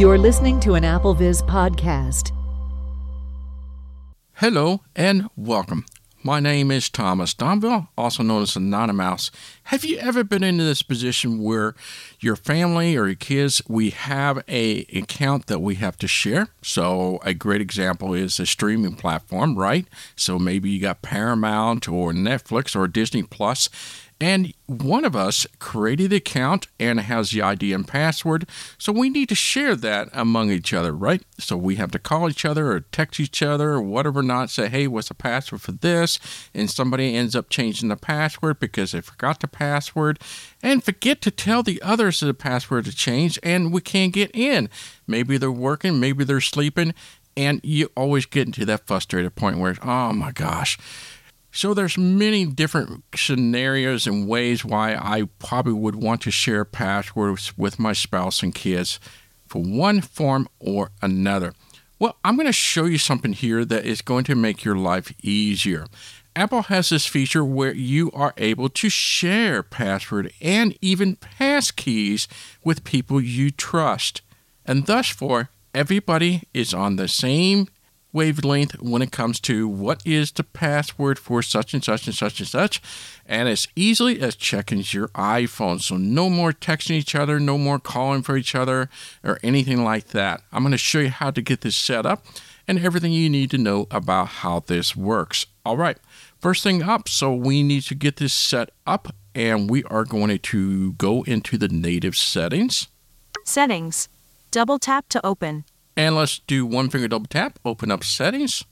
You're listening to an AppleVis podcast. Hello and welcome. My name is Thomas Domville, also known as AnonyMouse. Have you ever been in this position where your family or your kids, we have a account that we have to share? So a great example is a streaming platform, right? So maybe you got Paramount or Netflix or Disney Plus, and one of us created the account and has the ID and password. So we need to share that among each other, right? So we have to call each other or text each other or whatever not, say, hey, what's the password for this? And somebody ends up changing the password because they forgot the password and forget to tell the others the password to change and we can't get in. Maybe they're working, maybe they're sleeping, and you always get into that frustrated point where, oh my gosh so there's many different scenarios and ways why I probably would want to share passwords with my spouse and kids for one form or another. Well, I'm going to show you something here that is going to make your life easier. Apple has this feature where you are able to share password and even passkeys with people you trust. And thus for everybody is on the same wavelength when it comes to what is the password for such and such and such and such. And as easily as checking your iPhone. So no more texting each other, no more calling for each other, or anything like that. I'm going to show you how to get this set up and everything you need to know about how this works. All right, first thing up, so we need to get this set up and we are going to go into the native settings. Settings. Double tap to open. And let's do one finger double tap, open up settings.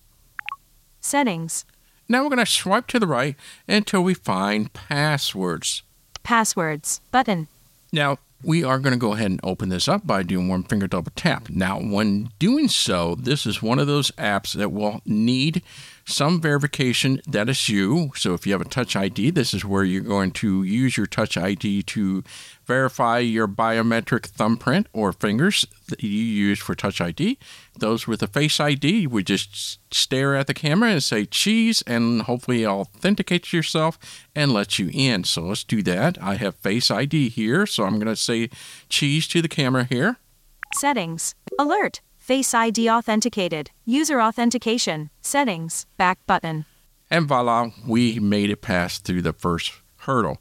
Settings. Now we're going to swipe to the right until we find passwords. Passwords. Button. Now we are going to go ahead and open this up by doing one finger double tap. Now, when doing so, this is one of those apps that will need some verification that is you. So if you have a Touch ID, this is where you're going to use your Touch ID to verify your biometric thumbprint or fingers that you use for Touch ID. Those with a Face ID, would just stare at the camera and say cheese and hopefully authenticate yourself and let you in. So let's do that. I have Face ID here, so I'm going to say cheese to the camera here. Settings. Alert. Face ID authenticated. User authentication. Settings. Back button. And voila, we made it past through the first hurdle.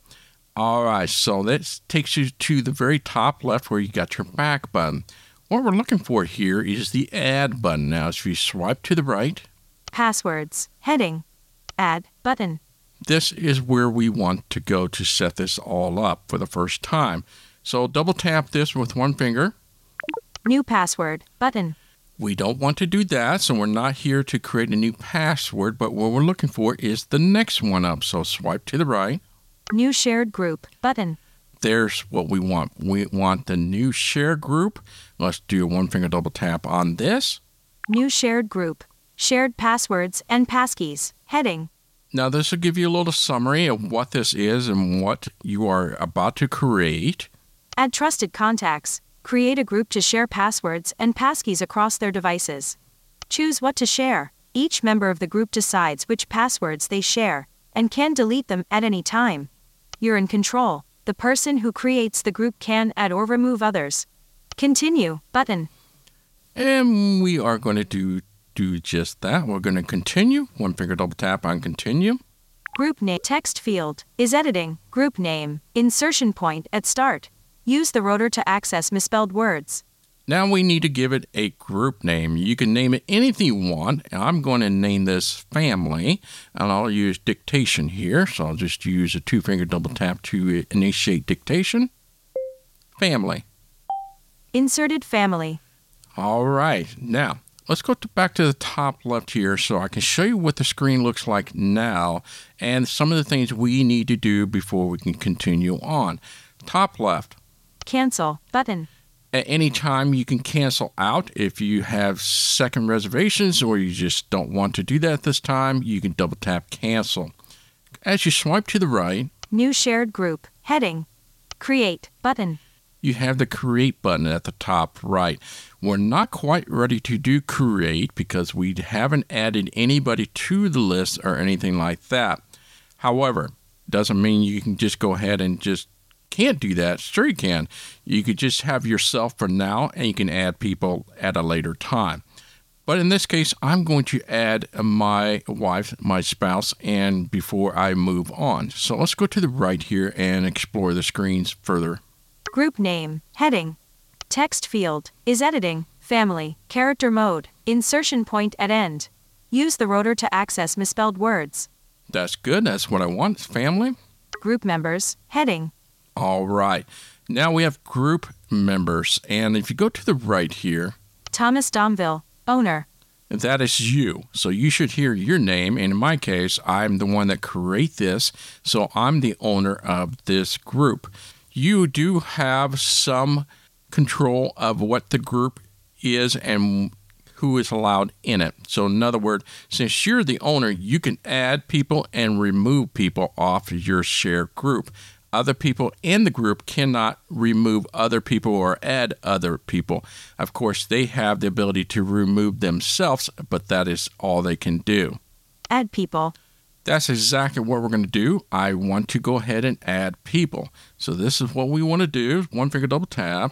All right, so that takes you to the very top left where you got your back button. What we're looking for here is the add button. Now, if you swipe to the right, Passwords. Heading. Add button. this is where we want to go to set this all up for the first time. So double tap this with one finger. New password. Button. We don't want to do that, so we're not here to create a new password, but what we're looking for is the next one up. So swipe to the right. New shared group. Button. There's what we want. We want the new share group. Let's do a one finger double tap on this. New shared group. Shared passwords and passkeys. Heading. Now, this will give you a little summary of what this is and what you are about to create. Add trusted contacts. Create a group to share passwords and passkeys across their devices. Choose what to share. Each member of the group decides which passwords they share and can delete them at any time. You're in control. The person who creates the group can add or remove others. Continue button. And we are going to do, do just that. We're going to continue. One finger double tap on continue. Group name text field is editing. Group name. Insertion point at start. Use the rotor to access misspelled words. Now we need to give it a group name. You can name it anything you want. I'm going to name this family, and I'll use dictation here. So I'll just use a two finger double tap to initiate dictation. Family. Inserted family. All right. Now, let's go to back to the top left here so I can show you what the screen looks like now and some of the things we need to do before we can continue on. Top left. Cancel button. At any time, you can cancel out. If you have second reservations or you just don't want to do that this time, you can double tap cancel. As you swipe to the right, New shared group. Heading. Create button. you have the create button at the top right. We're not quite ready to do create because we haven't added anybody to the list or anything like that. However, doesn't mean you can just go ahead and just can't do that, sure you can. You could just have yourself for now and you can add people at a later time. But in this case, I'm going to add my wife, my spouse, and before I move on. So let's go to the right here and explore the screens further. Group name, heading, text field, is editing, family, character mode, insertion point at end. Use the rotor to access misspelled words. That's good. That's what I want. Family. Group members, heading, All right. Now we have group members. And if you go to the right here, Thomas Domville, owner, that is you. So you should hear your name. And in my case, I'm the one that create this. So I'm the owner of this group. You do have some control of what the group is and who is allowed in it. So in other words, since you're the owner, you can add people and remove people off your share group. Other people in the group cannot remove other people or add other people. Of course, they have the ability to remove themselves, but that is all they can do. add people, That's exactly what we're going to do. I want to go ahead and add people. So this is what we want to do. One finger double tap.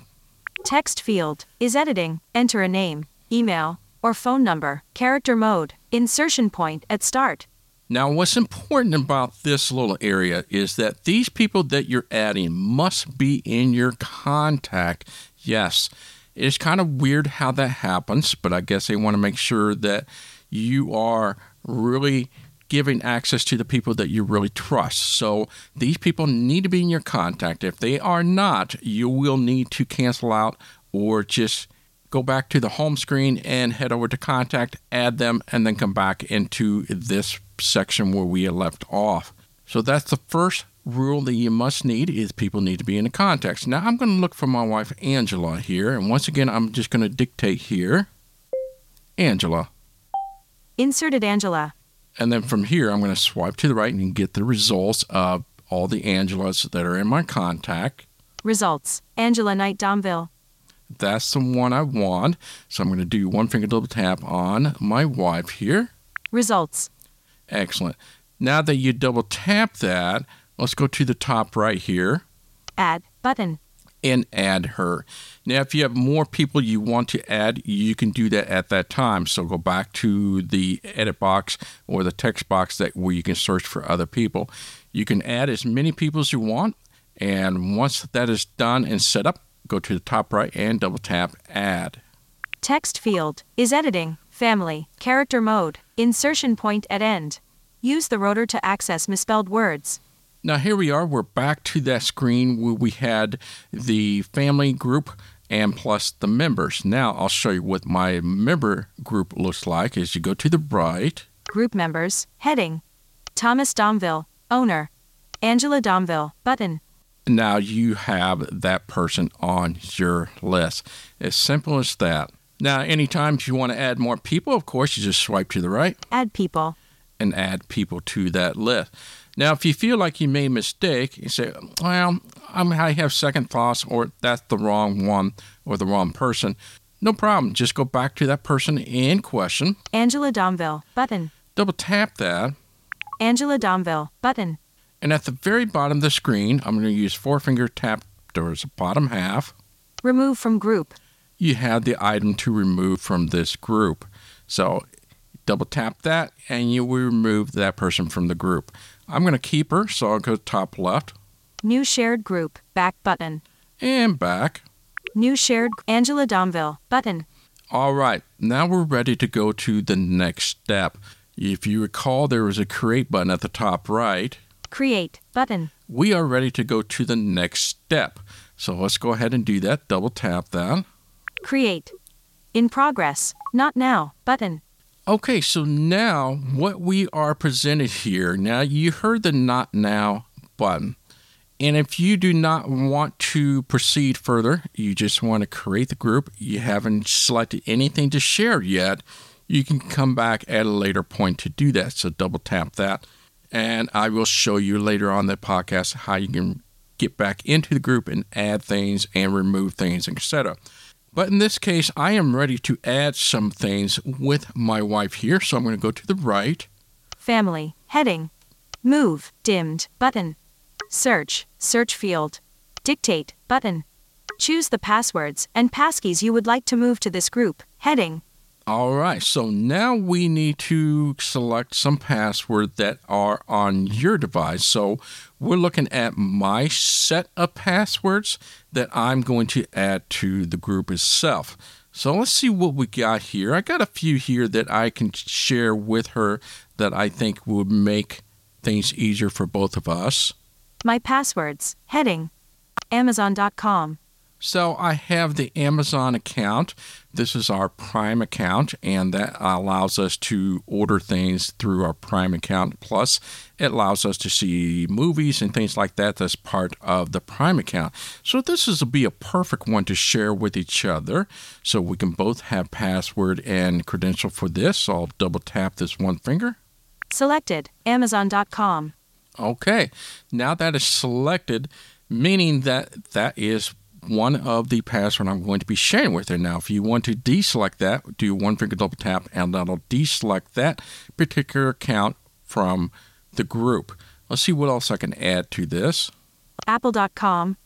text field, is editing, enter a name, email, or phone number, character mode, insertion point at start. Now, what's important about this little area is that these people that you're adding must be in your contact. Yes, it's kind of weird how that happens, but I guess they want to make sure that you are really giving access to the people that you really trust. So these people need to be in your contact. If they are not, you will need to cancel out or just go back to the home screen and head over to contact, add them, and then come back into this section where we left off. So that's the first rule that you must need is people need to be in the contacts. Now I'm going to look for my wife Angela here, and once again I'm just going to dictate here, Angela, Inserted Angela, and then from here I'm going to swipe to the right and get the results of all the Angelas that are in my contact. results, Angela Knight Domville, That's the one I want. So I'm going to do one finger double tap on my wife here. results, Excellent. Now that you double tap that, let's go to the top right here add, button, and add her. Now, if you have more people you want to add, you can do that at that time. So go back to the edit box or the text box that where you can search for other people. You can add as many people as you want, and once that is done and set up, go to the top right and double tap add. text field, is editing, family, character mode, insertion point at end. Use the rotor to access misspelled words. Now here we are. We're back to that screen where we had the family group and plus the members. Now I'll show you what my member group looks like. As you go to the right, Group members, heading, Thomas Domville, owner, Angela Domville, button, now you have that person on your list. As simple as that. Now, anytime you want to add more people, of course, you just swipe to the right add people, and add people to that list. Now, if you feel like you made a mistake, you say, well, I'm, I have second thoughts, or that's the wrong one, or the wrong person. No problem. Just go back to that person in question, Angela Domville, button, double tap that, Angela Domville, button, and at the very bottom of the screen, I'm going to use four finger tap towards the bottom half. remove from group, You have the item to remove from this group. So double tap that, and you will remove that person from the group. I'm going to keep her, so I'll go top left new shared group, back button, and back. new shared, Angela Domville, button, All right, now we're ready to go to the next step. If you recall, there was a create button at the top right. Create, button, We are ready to go to the next step. So let's go ahead and do that. Double tap that. create, in progress, not now, button, Okay, so now what we are presented here, now you heard the not now button. And if you do not want to proceed further, you just want to create the group, you haven't selected anything to share yet, you can come back at a later point to do that. So double tap that. And I will show you later on the podcast how you can get back into the group and add things and remove things, etc. But in this case, I am ready to add some things with my wife here. So I'm going to go to the right. family, heading, move, dimmed, button, search, search field, Dictate button. Choose the passwords and passkeys you would like to move to this group. Heading. All right, so now we need to select some passwords that are on your device. So we're looking at my set of passwords that I'm going to add to the group itself. So let's see what we got here. I got a few here that I can share with her that I think would make things easier for both of us. My passwords. Heading. Amazon.com. So I have the Amazon account. This is our Prime account, and that allows us to order things through our Prime account. Plus, it allows us to see movies and things like that that's part of the Prime account. So this is to be a perfect one to share with each other. So we can both have password and credential for this. So I'll double tap this one finger. Selected. Amazon.com. Okay, now that is selected, meaning that that is one of the password I'm going to be sharing with her. Now, if you want to deselect that, do one finger double tap, and that'll deselect that particular account from the group. Let's see what else I can add to this. Apple.com.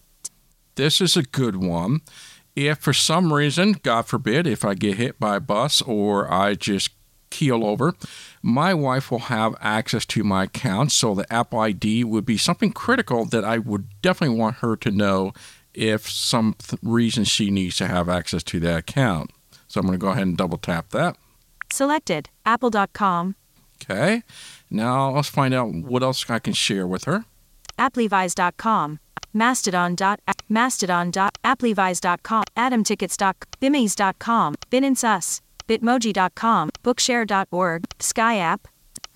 This is a good one. If for some reason, God forbid, if I get hit by a bus or I just keel over, my wife will have access to my account. So the Apple ID would be something critical that I would definitely want her to know if some th- reason she needs to have access to that account. So I'm going to go ahead and double tap that. Selected. Apple.com. Okay. Now let's find out what else I can share with her. Applevis.com. Mastodon. Mastodon. Applevis.com. AtomTickets.com. Bimaze.com. Binanceus. Bitmoji.com. Bookshare.org. SkyApp.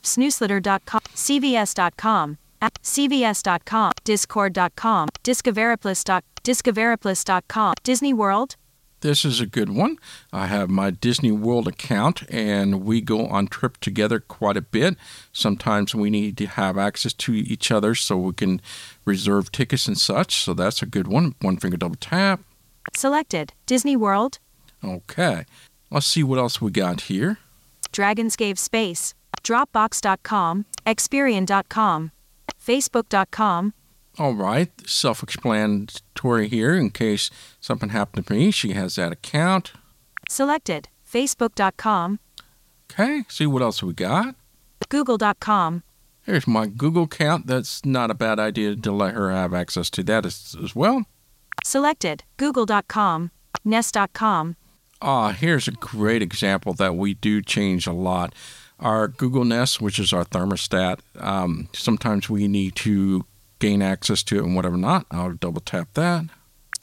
Snoosletter.com. CVS.com. CVS.com, Discord.com, Discoveryplus. Discoveryplus.com, Disney World. This is a good one. I have my Disney World account and we go on trip together quite a bit. Sometimes we need to have access to each other so we can reserve tickets and such. So that's a good one. One finger double tap. Selected. Disney World. Okay. Let's see what else we got here. Dragons Cave Space. Dropbox.com. Experian.com. Facebook.com. All right, self explanatory here in case something happened to me. She has that account. Selected. Facebook.com. Okay, see what else we got. Google.com. Here's my Google account. That's not a bad idea to let her have access to that as, as well. Selected. Google.com. Nest.com. Ah, here's a great example that we do change a lot. Our Google Nest, which is our thermostat, um, sometimes we need to gain access to it and whatever not. I'll double tap that.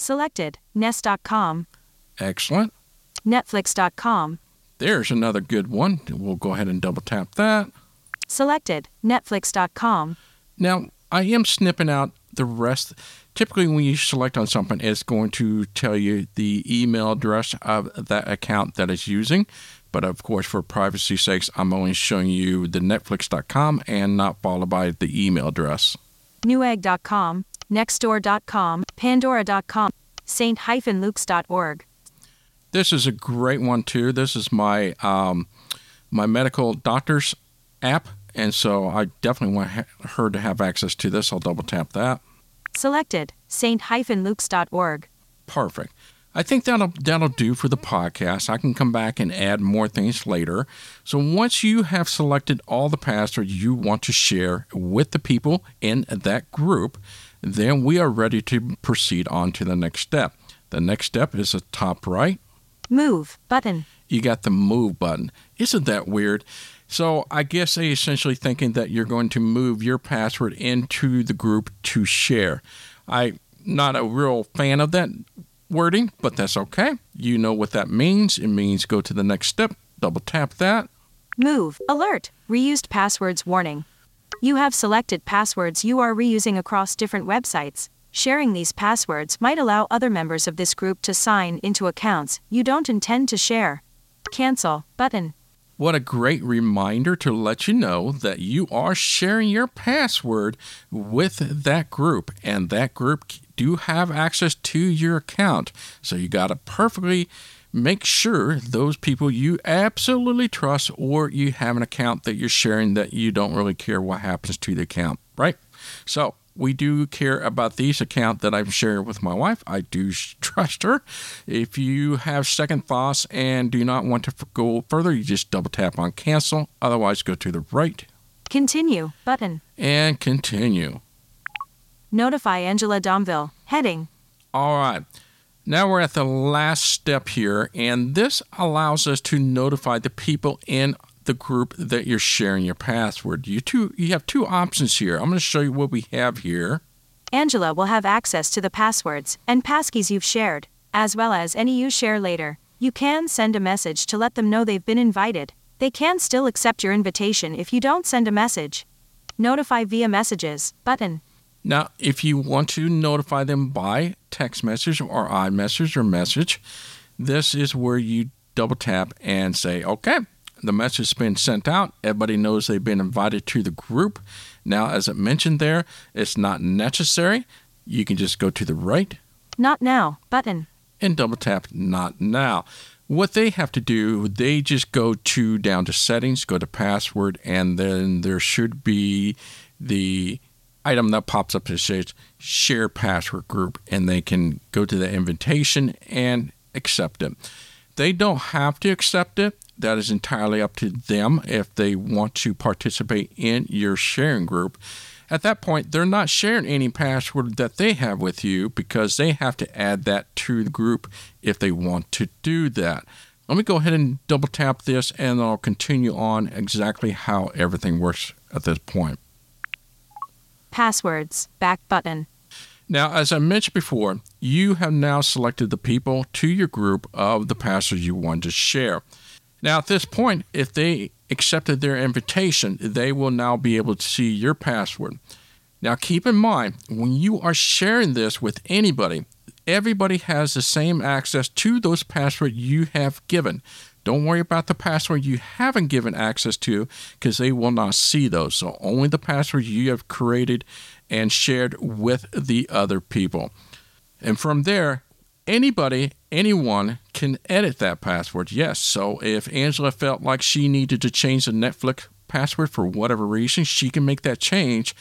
Selected. Nest.com. Excellent. Netflix.com. There's another good one. We'll go ahead and double tap that. Selected. Netflix.com. Now, I am snipping out the rest. Typically, when you select on something, it's going to tell you the email address of that account that it's using. But of course, for privacy sakes, I'm only showing you the Netflix.com and not followed by the email address. Newegg.com, Nextdoor.com, Pandora.com, Saint-Luke's.org. This is a great one too. This is my um, my medical doctor's app, and so I definitely want her to have access to this. I'll double tap that. Selected Saint-Luke's.org. Perfect. I think that'll that'll do for the podcast. I can come back and add more things later. So once you have selected all the passwords you want to share with the people in that group, then we are ready to proceed on to the next step. The next step is the top right. Move button. You got the move button. Isn't that weird? So I guess they essentially thinking that you're going to move your password into the group to share. I'm not a real fan of that wording, but that's okay. You know what that means. It means go to the next step, double tap that. Move. Alert. Reused passwords warning. You have selected passwords you are reusing across different websites. Sharing these passwords might allow other members of this group to sign into accounts you don't intend to share. Cancel button. What a great reminder to let you know that you are sharing your password with that group, and that group do have access to your account. So you got to perfectly make sure those people you absolutely trust or you have an account that you're sharing that you don't really care what happens to the account, right? So we do care about these account that I'm sharing with my wife. I do trust her. If you have second thoughts and do not want to go further, you just double tap on cancel. Otherwise, go to the right Continue button. and continue. Notify Angela Domville. Heading. All right. Now we're at the last step here, and this allows us to notify the people in the group that you're sharing your password. You two you have two options here. I'm going to show you what we have here. Angela will have access to the passwords and passkeys you've shared, as well as any you share later. You can send a message to let them know they've been invited. They can still accept your invitation if you don't send a message. Notify via messages button. Now, if you want to notify them by text message or iMessage or message, this is where you double tap and say, okay, the message has been sent out. Everybody knows they've been invited to the group. Now, as it mentioned there, it's not necessary. You can just go to the right Not now button. and double tap not now. What they have to do, they just go to down to settings, go to password, and then there should be the item that pops up that says share password group, and they can go to the invitation and accept it. They don't have to accept it. That is entirely up to them if they want to participate in your sharing group. At that point, they're not sharing any password that they have with you because they have to add that to the group if they want to do that. Let me go ahead and double tap this and I'll continue on exactly how everything works at this point. Passwords back button. Now, as I mentioned before, you have now selected the people to your group of the passwords you want to share. Now, at this point, if they accepted their invitation, they will now be able to see your password. Now, keep in mind, when you are sharing this with anybody, everybody has the same access to those passwords you have given. Don't worry about the password you haven't given access to because they will not see those. So, only the passwords you have created and shared with the other people. And from there, anybody, anyone can edit that password. Yes. So if Angela felt like she needed to change the Netflix password for whatever reason, she can make that change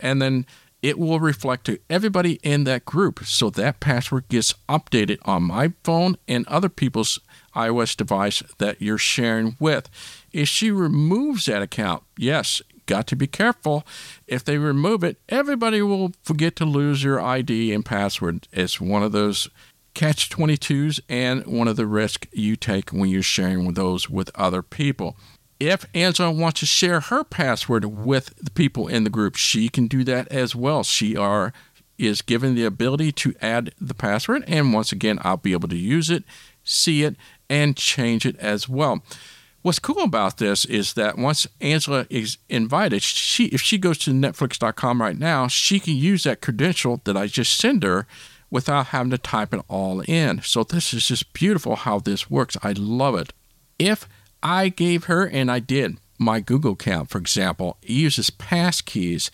and then it will reflect to everybody in that group. So that password gets updated on my phone and other people's iOS device that you're sharing with. If she removes that account, yes, got to be careful. If they remove it, everybody will forget to lose your ID and password. It's one of those catch 22s and one of the risks you take when you're sharing those with other people. If Angela wants to share her password with the people in the group, she can do that as well. She are is given the ability to add the password and once again I'll be able to use it, see it and change it as well. What's cool about this is that once Angela is invited, she if she goes to netflix.com right now, she can use that credential that I just sent her without having to type it all in. So this is just beautiful how this works. I love it. If I gave her and I did my Google account, for example, uses passkeys.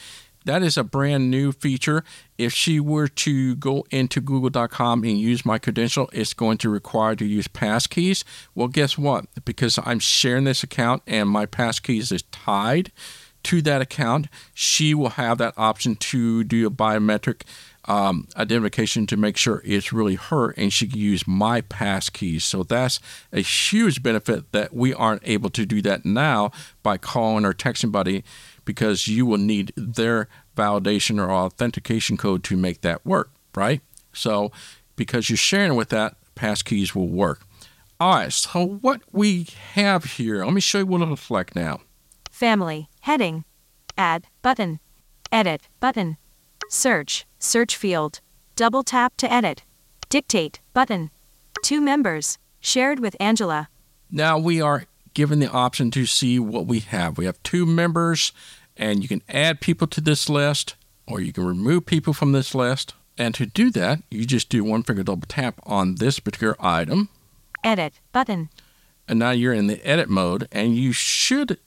That is a brand new feature. If she were to go into google.com and use my credential, it's going to require to use passkeys. Well, guess what? Because I'm sharing this account and my passkeys is tied to that account, she will have that option to do a biometric um, identification to make sure it's really her and she can use my pass keys. So that's a huge benefit that we aren't able to do that now by calling or texting buddy because you will need their validation or authentication code to make that work, right? So because you're sharing with that, pass keys will work. All right, so what we have here, let me show you what it'll look like now. Family heading. Add button. Edit button. Search search field. Double tap to edit. Dictate button. Two members shared with Angela. Now we are given the option to see what we have. We have two members, and you can add people to this list or you can remove people from this list. And to do that, you just do one finger double tap on this particular item. Edit button. And now you're in the edit mode, and you should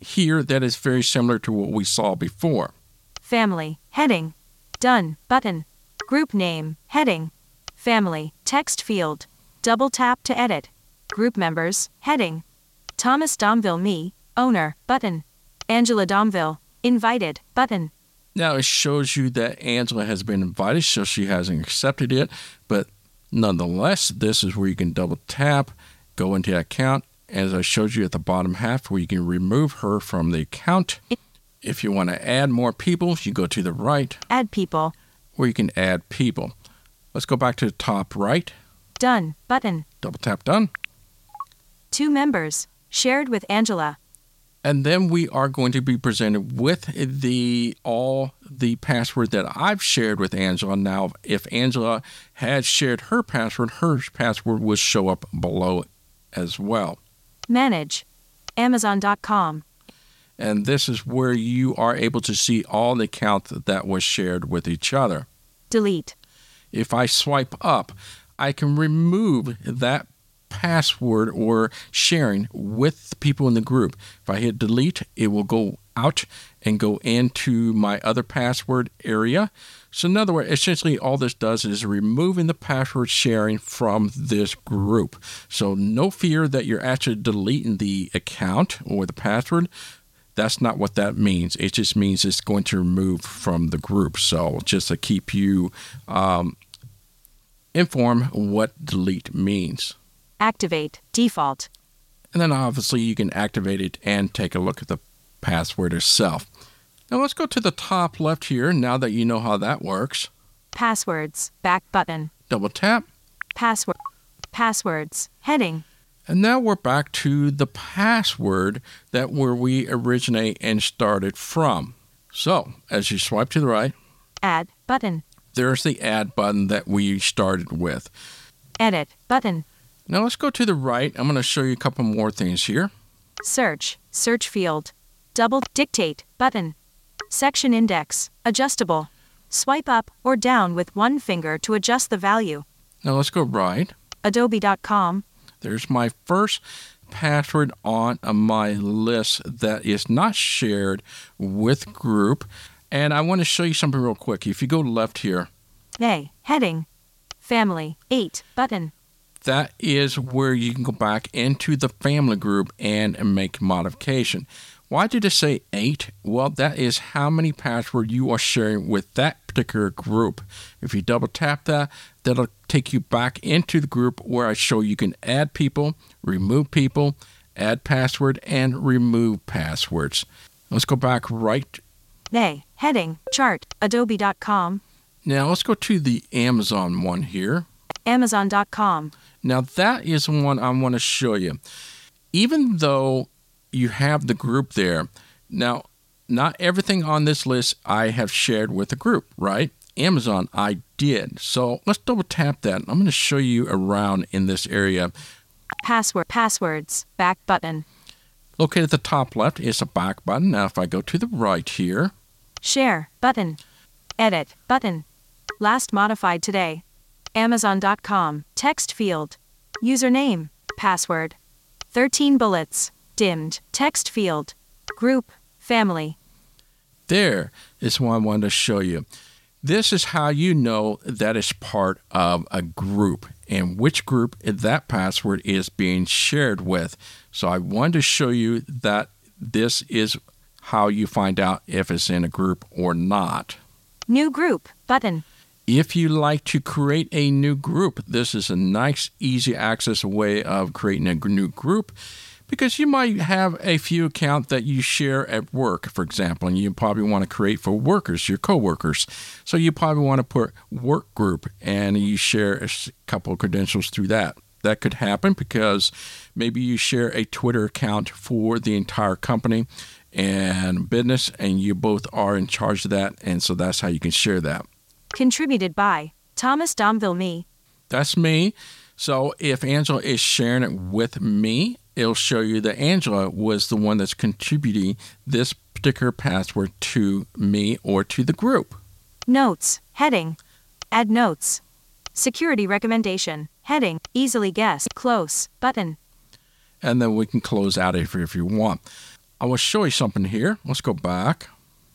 hear that is very similar to what we saw before. Family heading. Done button. Group name heading. Family text field. Double tap to edit. Group members heading. Thomas Domville me owner button. Angela Domville invited button. Now it shows you that Angela has been invited, so she hasn't accepted it. But nonetheless, this is where you can double tap, go into account, as I showed you at the bottom half, where you can remove her from the account. If you want to add more people, you go to the right, Add people. where you can add people. Let's go back to the top right, Done. Button. double tap done. Two members. Shared with Angela. and then we are going to be presented with the all the password that I've shared with Angela. Now, if Angela had shared her password, her password would show up below as well. Manage. Amazon.com. And this is where you are able to see all the accounts that was shared with each other. Delete. If I swipe up, I can remove that password or sharing with the people in the group. If I hit delete, it will go out and go into my other password area. So, in other words, essentially all this does is removing the password sharing from this group. So, no fear that you're actually deleting the account or the password. That's not what that means. It just means it's going to remove from the group. So, just to keep you um, informed what delete means. Activate. Default. And then obviously you can activate it and take a look at the password itself. Now let's go to the top left here now that you know how that works. Passwords. Back button. Double tap. Password. Passwords. Heading. And now we're back to the password that where we originate and started from. So as you swipe to the right, Add. Button. there's the add button that we started with. Edit. Button. Now let's go to the right. I'm going to show you a couple more things here. Search. Search field. Double. Dictate. Button. Section index. Adjustable. Swipe up or down with one finger to adjust the value. Now let's go right. Adobe.com. There's my first password on my list that is not shared with group. And I want to show you something real quick. If you go left here, A. Heading. Family. 8. Button. that is where you can go back into the family group and make modification. Why did it say eight? Well, that is how many passwords you are sharing with that particular group. If you double tap that, that'll take you back into the group where I show you can add people, remove people, add password, and remove passwords. Let's go back right. A. Heading. Chart. Adobe.com. Now let's go to the Amazon one here. Amazon.com. Now, that is one I want to show you. Even though you have the group there, now, not everything on this list I have shared with the group, right? Amazon, I did. So let's double tap that. I'm going to show you around in this area. Password. Passwords. Back button. Located at the top left is a back button. Now, if I go to the right here, Share. Button. Edit. Button. Last modified today. Amazon.com. Text field. Username. Password. 13 bullets. Dimmed. Text field. Group. Family. There is what I wanted to show you. This is how you know that it's part of a group and which group that password is being shared with. So I wanted to show you that this is how you find out if it's in a group or not. New group. Button. If you like to create a new group, this is a nice, easy access way of creating a new group because you might have a few accounts that you share at work, for example, and you probably want to create for workers, your coworkers. So you probably want to put work group and you share a couple of credentials through that. That could happen because maybe you share a Twitter account for the entire company and business, and you both are in charge of that, and so that's how you can share that. Contributed by Thomas Domville Me. That's me. So if Angela is sharing it with me, it'll show you that Angela was the one that's contributing this particular password to me or to the group. Notes. Heading. Add notes. Security recommendation. Heading. Easily guessed, Close. Button. And then we can close out if, if you want. I will show you something here. Let's go back.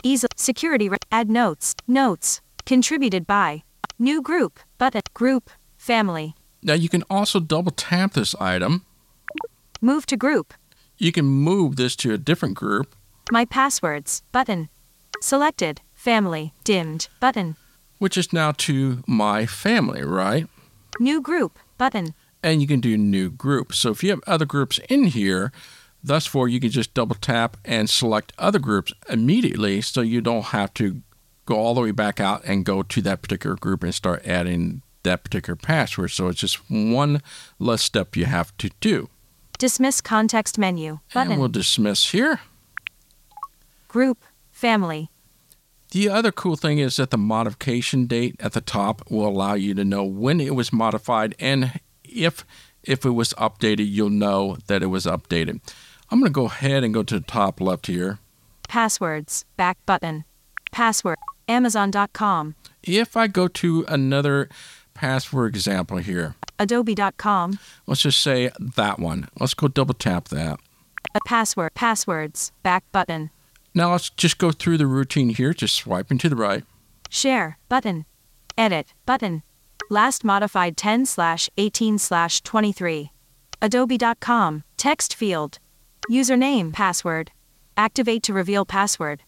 Easy. Security. Re- add notes. Notes. Contributed by. New group. Button. Group. Family. Now you can also double tap this item. Move to group. You can move this to a different group. My passwords. Button. Selected. Family, dimmed, button. which is now to my family, right? New group, button. And you can do new group. So if you have other groups in here, thus for you can just double tap and select other groups immediately so you don't have to go all the way back out and go to that particular group and start adding that particular password. So it's just one less step you have to do. Dismiss context menu, button. And we'll dismiss here. Group, family. The other cool thing is that the modification date at the top will allow you to know when it was modified and if if it was updated, you'll know that it was updated. I'm going to go ahead and go to the top left here. Passwords, back button. Password, Amazon.com, If I go to another password example here, Adobe.com, let's just say that one. Let's go double tap that. a password, passwords, back button. Now let's just go through the routine here, just swiping to the right. Share, button. Edit, button. Last modified 10 slash 18 slash 23. Adobe.com, text field. Username, password. Activate to reveal password.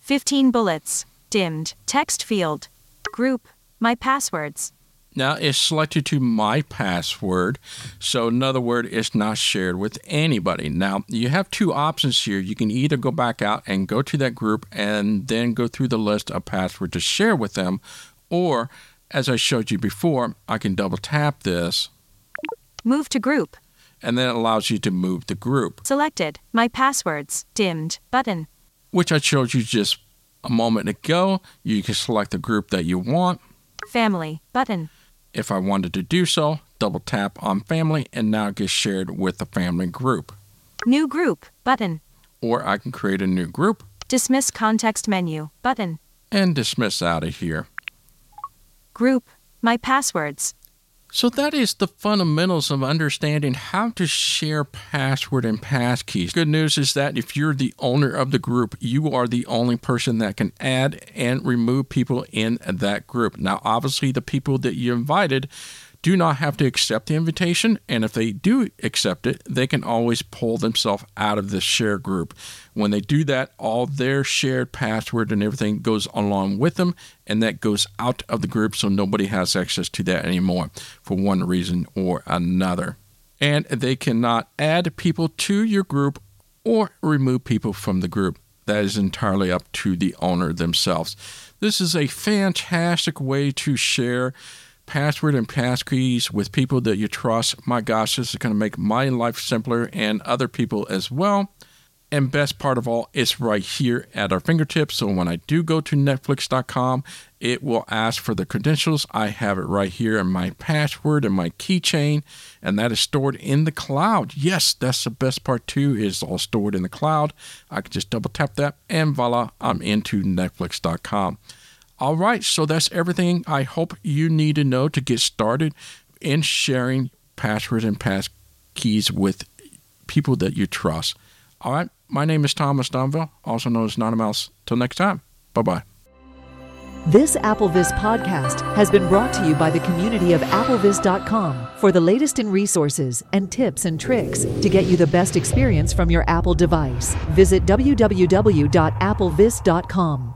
15 bullets, dimmed, text field. Group, my passwords. Now it's selected to my password. So, in other words, it's not shared with anybody. Now, you have two options here. You can either go back out and go to that group and then go through the list of passwords to share with them, or as I showed you before, I can double tap this Move to group. and then it allows you to move the group, Selected, my passwords, dimmed, button. which I showed you just a moment ago. You can select the group that you want. Family, button. If I wanted to do so, double tap on family and now it gets shared with the family group. New group, button. Or I can create a new group Dismiss context menu, button. and dismiss out of here. Group, my passwords. So that is the fundamentals of understanding how to share password and passkeys. Good news is that if you're the owner of the group, you are the only person that can add and remove people in that group. Now, obviously, the people that you invited do not have to accept the invitation, and if they do accept it, they can always pull themselves out of the share group. When they do that, all their shared password and everything goes along with them, and that goes out of the group, so nobody has access to that anymore for one reason or another. And they cannot add people to your group or remove people from the group. That is entirely up to the owner themselves. This is a fantastic way to share password and passkeys with people that you trust. My gosh, this is going to make my life simpler and other people as well. And best part of all, it's right here at our fingertips. So when I do go to Netflix.com, it will ask for the credentials. I have it right here in my password and my keychain, and that is stored in the cloud. Yes, that's the best part too, is all stored in the cloud. I can just double tap that, and voila, I'm into Netflix.com. All right, so that's everything I hope you need to know to get started in sharing passwords and pass keys with people that you trust. All right, my name is Thomas Domville, also known as Not a Mouse. Till next time, bye bye. This AppleVis podcast has been brought to you by the community of applevis.com for the latest in resources and tips and tricks to get you the best experience from your Apple device. Visit www.applevis.com.